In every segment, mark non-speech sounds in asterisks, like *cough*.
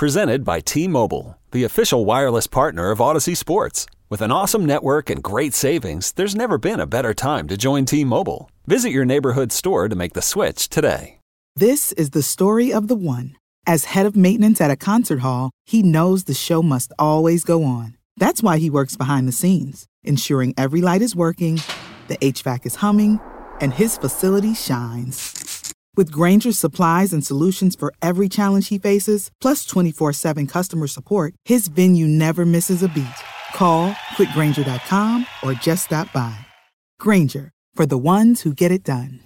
Presented by T Mobile, the official wireless partner of Audacy Sports. With an awesome network and great savings, there's never been a better time to join T Mobile. Visit your neighborhood store to make the switch today. This is the story of the one. As head of maintenance at a concert hall, he knows the show must always go on. That's why he works behind the scenes, ensuring every light is working, the HVAC is humming, and his facility shines. With Grainger's supplies and solutions for every challenge he faces, plus 24 7 customer support, his venue never misses a beat. Call quickgranger.com or just stop by. Granger, for the ones who get it done.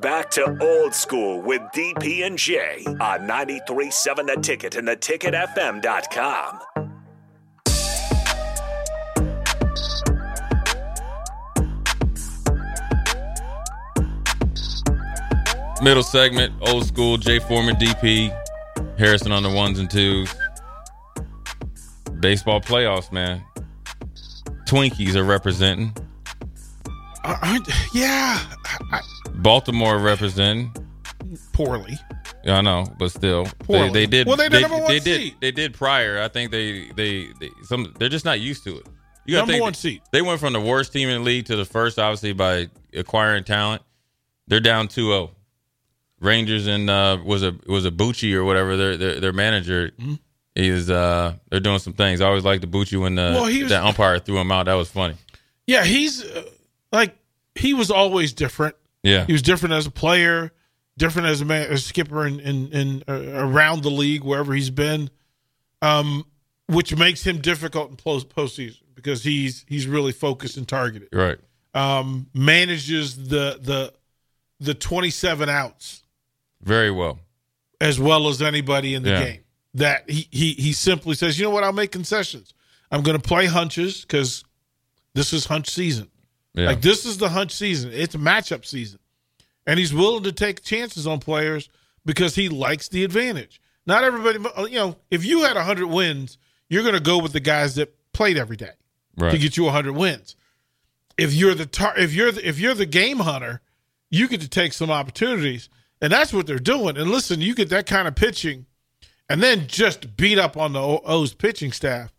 Back to old school with DP and J on 937 the ticket and the Middle segment, old school, Jay Foreman, DP, Harrison on the ones and twos. Baseball playoffs, man. Twinkies are representing. Uh, yeah, I, Baltimore representing. poorly. Yeah, I know, but still, they, Poorly. they did. Well, they're the number one they did. They did prior. I think they, they, they, some. They're just not used to it. You gotta Number think one they- seed. They went from the worst team in the league to the first, obviously by acquiring talent. They're down 2-0. Rangers and uh, was a was a Bochy or whatever their their, their manager. Mm-hmm. Is uh they're doing some things. I always liked the Bochy when the Well, he was- that umpire threw him out. That was funny. Yeah, he's uh, like he was always different. Yeah, He was different as a player, different as a man, as a skipper, in in, in uh, around the league wherever he's been, um, which makes him difficult in post postseason because he's he's really focused and targeted. right. Um, manages the the the twenty seven outs Very well. as well as anybody in the Yeah. game. That he he he simply says, you know what, I'll make concessions. I'm going to play hunches because this is hunch season. Yeah. Like this is the hunch season. It's a matchup season, and he's willing to take chances on players because he likes the advantage. Not everybody, you know, if you had hundred wins, you're going to go with the guys that played every day right. to get you hundred wins. If you're the tar- if you're the, if you're the game hunter, you get to take some opportunities, and that's what they're doing. And listen, you get that kind of pitching, and then just beat up on the O's pitching staff.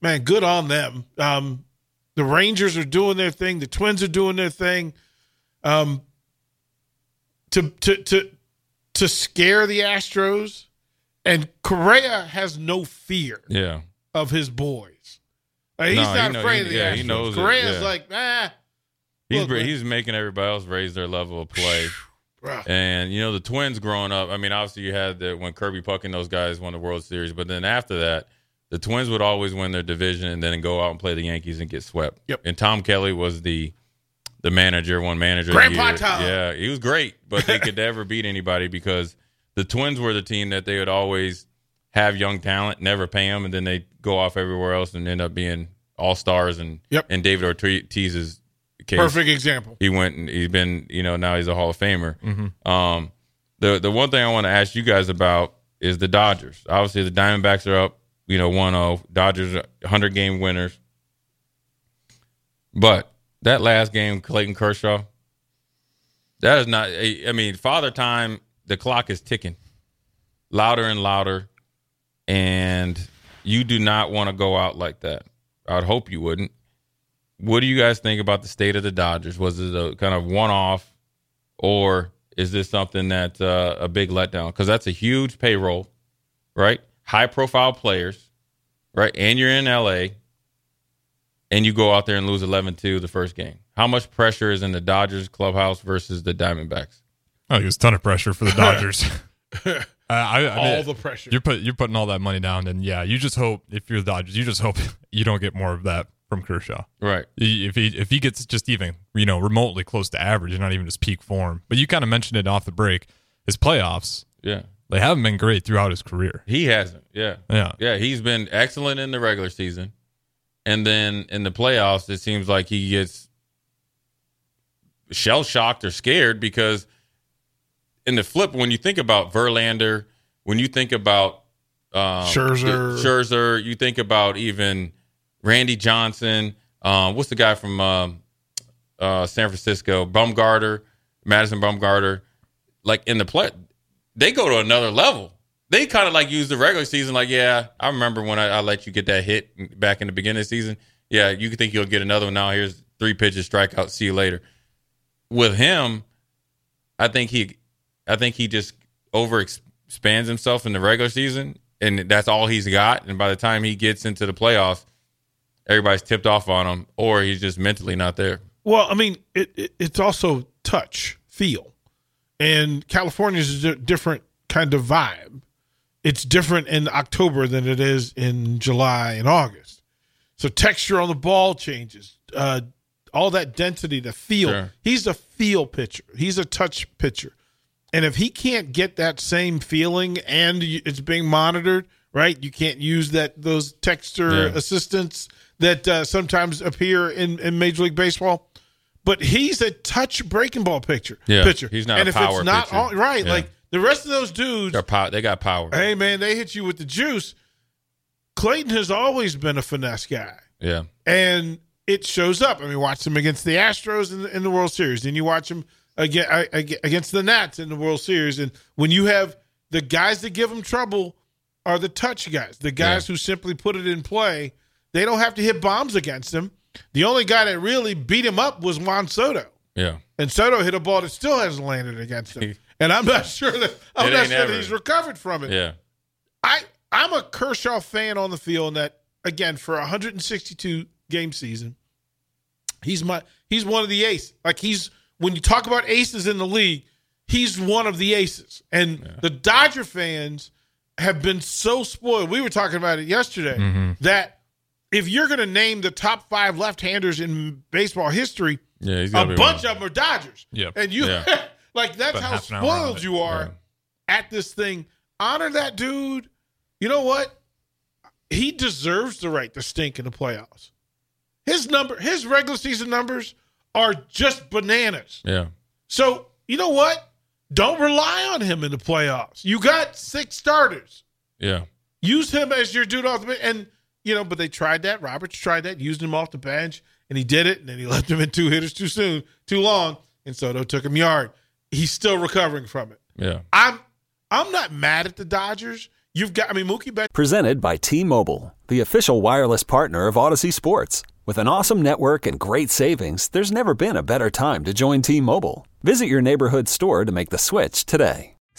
Man, good on them. Um, the Rangers are doing their thing. The Twins are doing their thing. Um, to to to to scare the Astros, and Correa has no fear yeah. of his boys. Like, he's No, he not know- afraid he- of the yeah, Astros. he knows it, Correa's yeah. like, ah, He's Look, he's making everybody else raise their level of play. Bruh. And you know the Twins growing up. I mean, obviously you had the when Kirby Puckett and those guys won the World Series, but then after that, the Twins would always win their division and then go out and play the Yankees and get swept. Yep. And Tom Kelly was the the manager, one manager. Grandpa. Tom. Yeah, he was great, but they could never beat anybody because the Twins were the team that they would always have young talent, never pay them, and then they go off everywhere else and end up being all stars. And Yep. and David Ortiz's case, Perfect example. he went and he's been you know now he's a Hall of Famer. Um, the the one thing I want to ask you guys about is the Dodgers. Obviously, the Diamondbacks are up, you know, 1-0. Dodgers are 100 game winners. But that last game, Clayton Kershaw, that is not. I mean, father time. The clock is ticking, louder and louder, and you do not want to go out like that. I'd hope you wouldn't. What do you guys think about the state of the Dodgers? Was it a kind of one off, or is this something that's uh, a big letdown? Because that's a huge payroll, right? High profile players, right? And you're in LA, and you go out there and lose 11 2 the first game. How much pressure is in the Dodgers clubhouse versus the Diamondbacks? Oh, think it's a ton of pressure for the Dodgers. uh, *laughs* I, I All mean, the pressure. You're put you're putting all that money down, and yeah, you just hope if you're the Dodgers, you just hope *laughs* you don't get more of that from Kershaw. Right. If he if he gets just even you know remotely close to average, not even his peak form. But you kind of mentioned it off the break. His playoffs Yeah. they haven't been great throughout his career. He hasn't. Yeah. Yeah, Yeah. He's been excellent in the regular season. And then in the playoffs, it seems like he gets shell shocked or scared because in the flip, when you think about Verlander, when you think about um, Scherzer. Scherzer, you think about even Randy Johnson. Um, what's the guy from um, uh, San Francisco? Bumgarner, Madison Bumgarner. Like in the play, they go to another level. they kind of like use the regular season. Like, yeah, I remember when I, I let you get that hit back in the beginning of the season. Yeah, you think you'll get another one. Now here's three pitches, strikeout. See you later. With him, I think he, I think he just over expands himself in the regular season, and that's all he's got. And by the time he gets into the playoffs, everybody's tipped off on him, or he's just mentally not there. Well, I mean, it, it, it's also touch, feel, and California's a different kind of vibe. It's different in October than it is in July and August. So texture on the ball changes. Uh, all that density, the feel. Sure. He's a feel pitcher. He's a touch pitcher. And if he can't get that same feeling and it's being monitored, right? You can't use that those texture Yeah. assistants that uh, sometimes appear in, in Major League Baseball. But he's a touch breaking ball pitcher. Yeah, pitcher. he's not and a if power it's not pitcher. on- right, Yeah. like the rest of those dudes, pow- they got power. hey man, they hit you with the juice. Clayton has always been a finesse guy Yeah, and it shows up. I mean, watch him against the Astros in the, in the World Series. Then you watch him again against the Nats in the World Series. And when you have the guys that give him trouble are the touch guys, the guys Yeah. who simply put it in play. They don't have to hit bombs against him. The only guy that really beat him up was Juan Soto. yeah. And Soto hit a ball that still hasn't landed against him. And I'm not *laughs* sure that I'm not sure that he's recovered from it. Yeah. I I'm a Kershaw fan on the field and that again for a 162 game season. He's my he's one of the aces. Like he's when you talk about aces in the league, he's one of the aces. And the Dodger fans have been so spoiled. We were talking about it yesterday that if you're going to name the top 5 left-handers in baseball history, Yeah, a bunch one. of them are Dodgers. Yep. And you Yeah. *laughs* like that's About how half an hour on spoiled you are Yeah. at this thing. Honor that dude. You know what? He deserves the right to stink in the playoffs. His number, his regular season numbers are just bananas. Yeah. So you know what? Don't rely on him in the playoffs. You got six starters. Yeah. Use him as your dude off the. And, you know, but they tried that. Roberts tried that, used him off the bench, and he did it. And then he *laughs* left him in two hitters too soon, too long. And Soto took him yard. He's still recovering from it. Yeah. I'm I'm not mad at the Dodgers. You've got I mean Mookie Betts Presented by T Mobile, the official wireless partner of Audacy Sports. With an awesome network and great savings, there's never been a better time to join T Mobile. Visit your neighborhood store to make the switch today.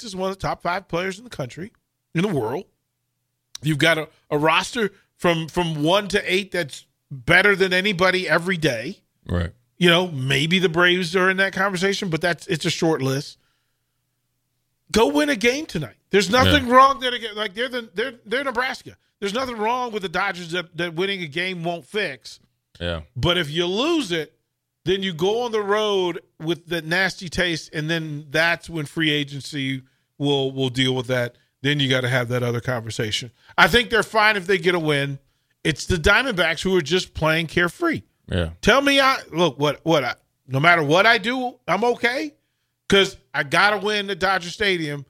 Is one of the top five players in the country, in the world. You've got a, a roster from from one to eight that's better than anybody every day. Right. You know, maybe the Braves are in that conversation, but that's it's a short list. Go win a game tonight. There's nothing wrong there. To get, like they're the, they're they're Nebraska. There's nothing wrong with the Dodgers that, that winning a game won't fix. Yeah. But if you lose it, then you go on the road with the nasty taste, and then that's when free agency will will deal with that. Then you got to have that other conversation. I think they're fine if they get a win. It's the Diamondbacks who are just playing carefree. Yeah. Tell me, I look what what I, no matter what I do, I'm okay because I gotta win the Dodger Stadium.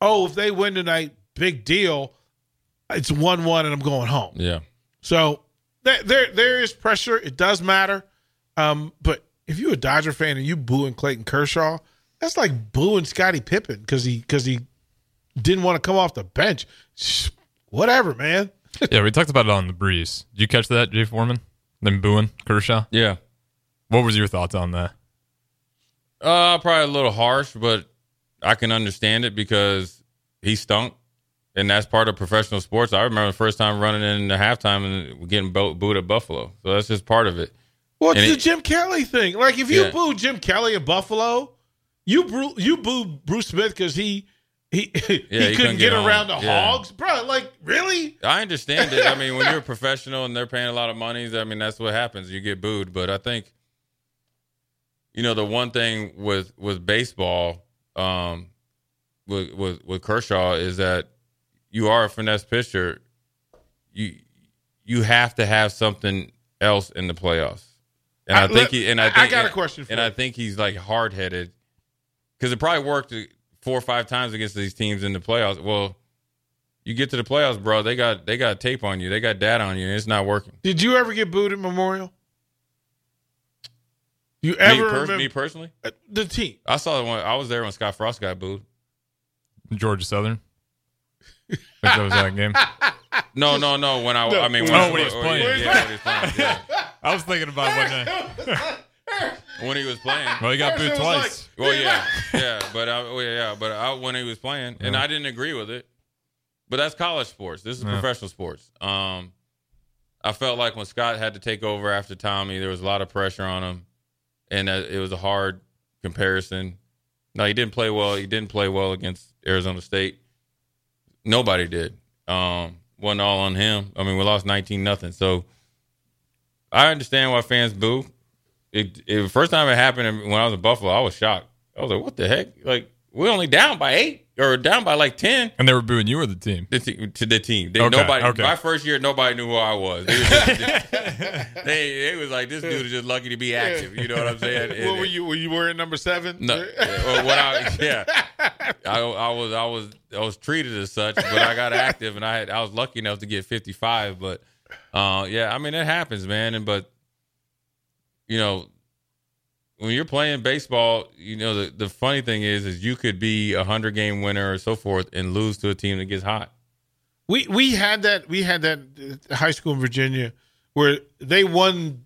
Oh, if they win tonight, big deal. It's one one, and I'm going home. Yeah. So there, there, there is pressure. It does matter. Um, but if you're a Dodger fan and you booing Clayton Kershaw, that's like booing Scottie Pippen because he because he didn't want to come off the bench. Whatever, man. *laughs* yeah, we talked about it on the breeze. Did you catch that, Jay Foreman? Them booing Kershaw. Yeah. What was your thoughts on that? Uh, probably a little harsh, but I can understand it because he stunk and that's part of professional sports. I remember the first time running in the halftime and getting bo- booed at Buffalo. So that's just part of it. Well, it's And the it- Jim Kelly thing. Like if you Yeah. boo Jim Kelly in Buffalo, you boo you boo Bruce Smith because he he *laughs* he, he couldn't, get, home. around the Yeah. hogs, bro. Like really? I understand it. I *laughs* mean, when you're a professional and they're paying a lot of money, I mean, that's what happens. You get booed. But I think, you know, the one thing with with baseball, um, with with with Kershaw is that you are a finesse pitcher. You you have to have something else in the playoffs. And I, I- think let- he and I I think got a question for and you. I think he's like hard headed because it probably worked four or five times against these teams in the playoffs. Well, you get to the playoffs, bro. They got they got tape on you. They got data on you, and it's not working. Did you ever get booed at Memorial? You Me, ever pers- remember me personally, Uh, the team? I saw the one. I was there when Scott Frost got booed. Georgia Southern. That was that game. *laughs* No, no, no. When I, No, I mean, when- when, Oh, when he was playing. Yeah, yeah, when he was playing. Yeah. I was thinking about when. Uh, *laughs* When he was playing. well, he got booed twice. Well, yeah, yeah, but I, well, yeah, but I, when he was playing, and Yeah. I didn't agree with it. But that's college sports. This is Yeah. professional sports. Um, I felt like when Scott had to take over after Tommy, there was a lot of pressure on him, and uh, it was a hard comparison. No, he didn't play well. He didn't play well against Arizona State. Nobody did. Um, wasn't all on him. I mean, we lost nineteen nothing. So I understand why fans boo. It, it first time it happened when I was in Buffalo, I was shocked. I was like, "What the heck? Like we're only down by eight or down by like ten And they were booing you or the team. the te- to the team. They, Okay, nobody. okay. My first year, nobody knew who I was. They, was just, *laughs* they, they was like, "This dude is just lucky to be active." You know what I'm saying? what And- were you? Were you wearing number seven? no, *laughs* well, what I yeah, I, I was I was I was treated as such, but I got active and I had I was lucky enough to get 55. But uh, yeah, I mean it happens, man. And but you know when you're playing baseball, you know the the funny thing is is you could be a hundred game winner or so forth and lose to a team that gets hot. We we had that we had that uh, high school in Virginia where they won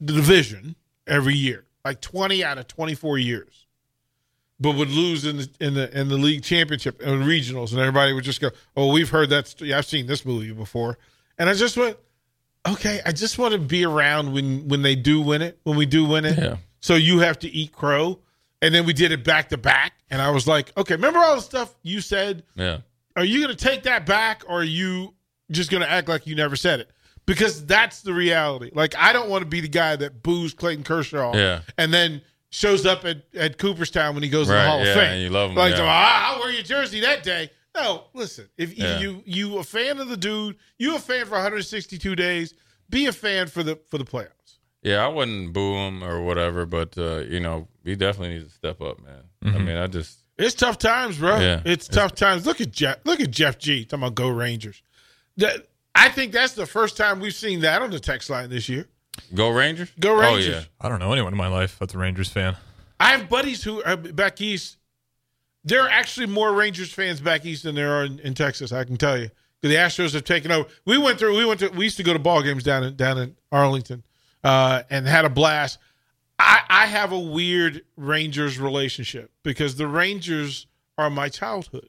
the division every year, like twenty out of twenty four years, but would lose in the in the in the league championship and regionals, and everybody would just go, "Oh, we've heard that. St- I've seen this movie before," and I just went, "Okay, I just want to be around when when they do win it, when we do win it." Yeah. So you have to eat crow, and then we did it back to back, and I was like, "Okay, remember all the stuff you said." Yeah. are you going to take that back or are you just going to act like you never said it? Because that's the reality. Like, I don't want to be the guy that boos Clayton Kershaw Yeah. and then shows up at, at Cooperstown when he goes to the Hall yeah, of Fame. and you love him, Like, yeah. ah, I'll wear your jersey that day. No, listen, if Yeah. you you a fan of the dude, you a fan for 162 days, be a fan for the for the playoffs. Yeah, I wouldn't boo him or whatever, but uh, you know, he definitely needs to step up, man. I mean, I just It's tough times, bro. Yeah. It's tough times. Look at Jeff. Look at Jeff G. Talking about go Rangers. That I think that's the first time we've seen that on the text line this year. go Rangers. Go Rangers. Oh yeah, I don't know anyone in my life that's a Rangers fan. I have buddies who are back east. There are actually more Rangers fans back east than there are in, in Texas. I can tell you. 'Cause The Astros have taken over. We went through. We went to. We used to go to ball games down in down in Arlington, uh, and had a blast. I, I have a weird Rangers relationship because the Rangers are my childhood.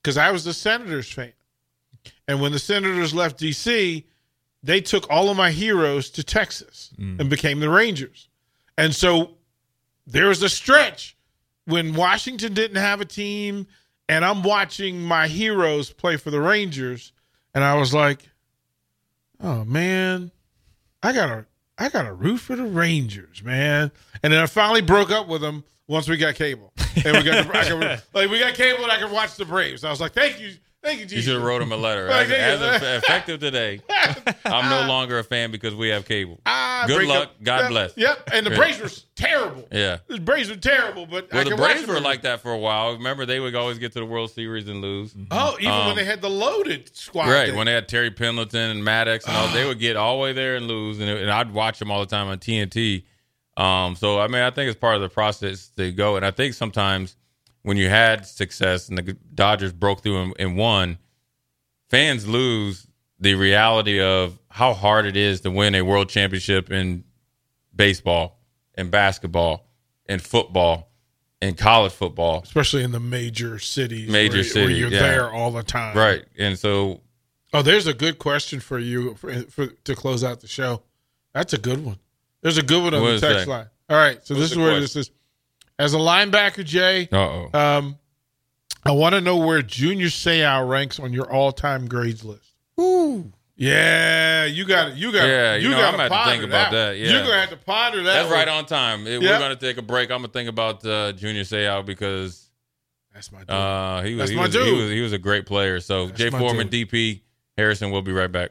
Because I was a Senators fan, and when the Senators left DC, they took all of my heroes to Texas and became the Rangers. And so there was a stretch when Washington didn't have a team, and I'm watching my heroes play for the Rangers, and I was like, "Oh man, I gotta, I gotta root for the Rangers, man." And then I finally broke up with them once we got cable, and we got, the, *laughs* could, like, we got cable, and I could watch the Braves. I was like, "Thank you, thank you, you should have wrote him a letter. As, as of- effective today, *laughs* I'm no longer a fan because we have cable. Ah, Good luck. up. God Yep, bless. Yep, and the Yeah. Braves were terrible. Yeah. The Braves were terrible, but I Well, the Braves were like that for a while. Remember, they would always get to the World Series and lose. Oh, even when Um, they had the loaded squad. Right thing. when they had Terry Pendleton and Maddux and all, they would get all the way there and lose, and, it, and I'd watch them all the time on TNT. Um, so I mean, I think it's part of the process to go, and I think sometimes when you had success and the Dodgers broke through and, and won, fans lose the reality of how hard it is to win a world championship in baseball and basketball and football in college football, especially in the major cities, major where, cities, where you're yeah. there all the time, right? And so, oh, there's a good question for you for, for to close out the show. That's a good one. There's a good one on the text that? line. All right, so What's this is where question? this is. As a linebacker, Jay, uh oh, um, I want to know where Junior Seau ranks on your all-time grades list. Ooh. Yeah, you got it. You got. Yeah, you you know, got I'm gonna have to think about that, yeah. you're gonna have to ponder that. that's one. right on time. If Yeah. We're gonna take a break. I'm gonna think about uh, Junior Seau because That's my. Dude. uh, he was That's he my was, he dude. was he was a great player. So That's Jay Foreman, dude. DP Harrison. We'll be right back.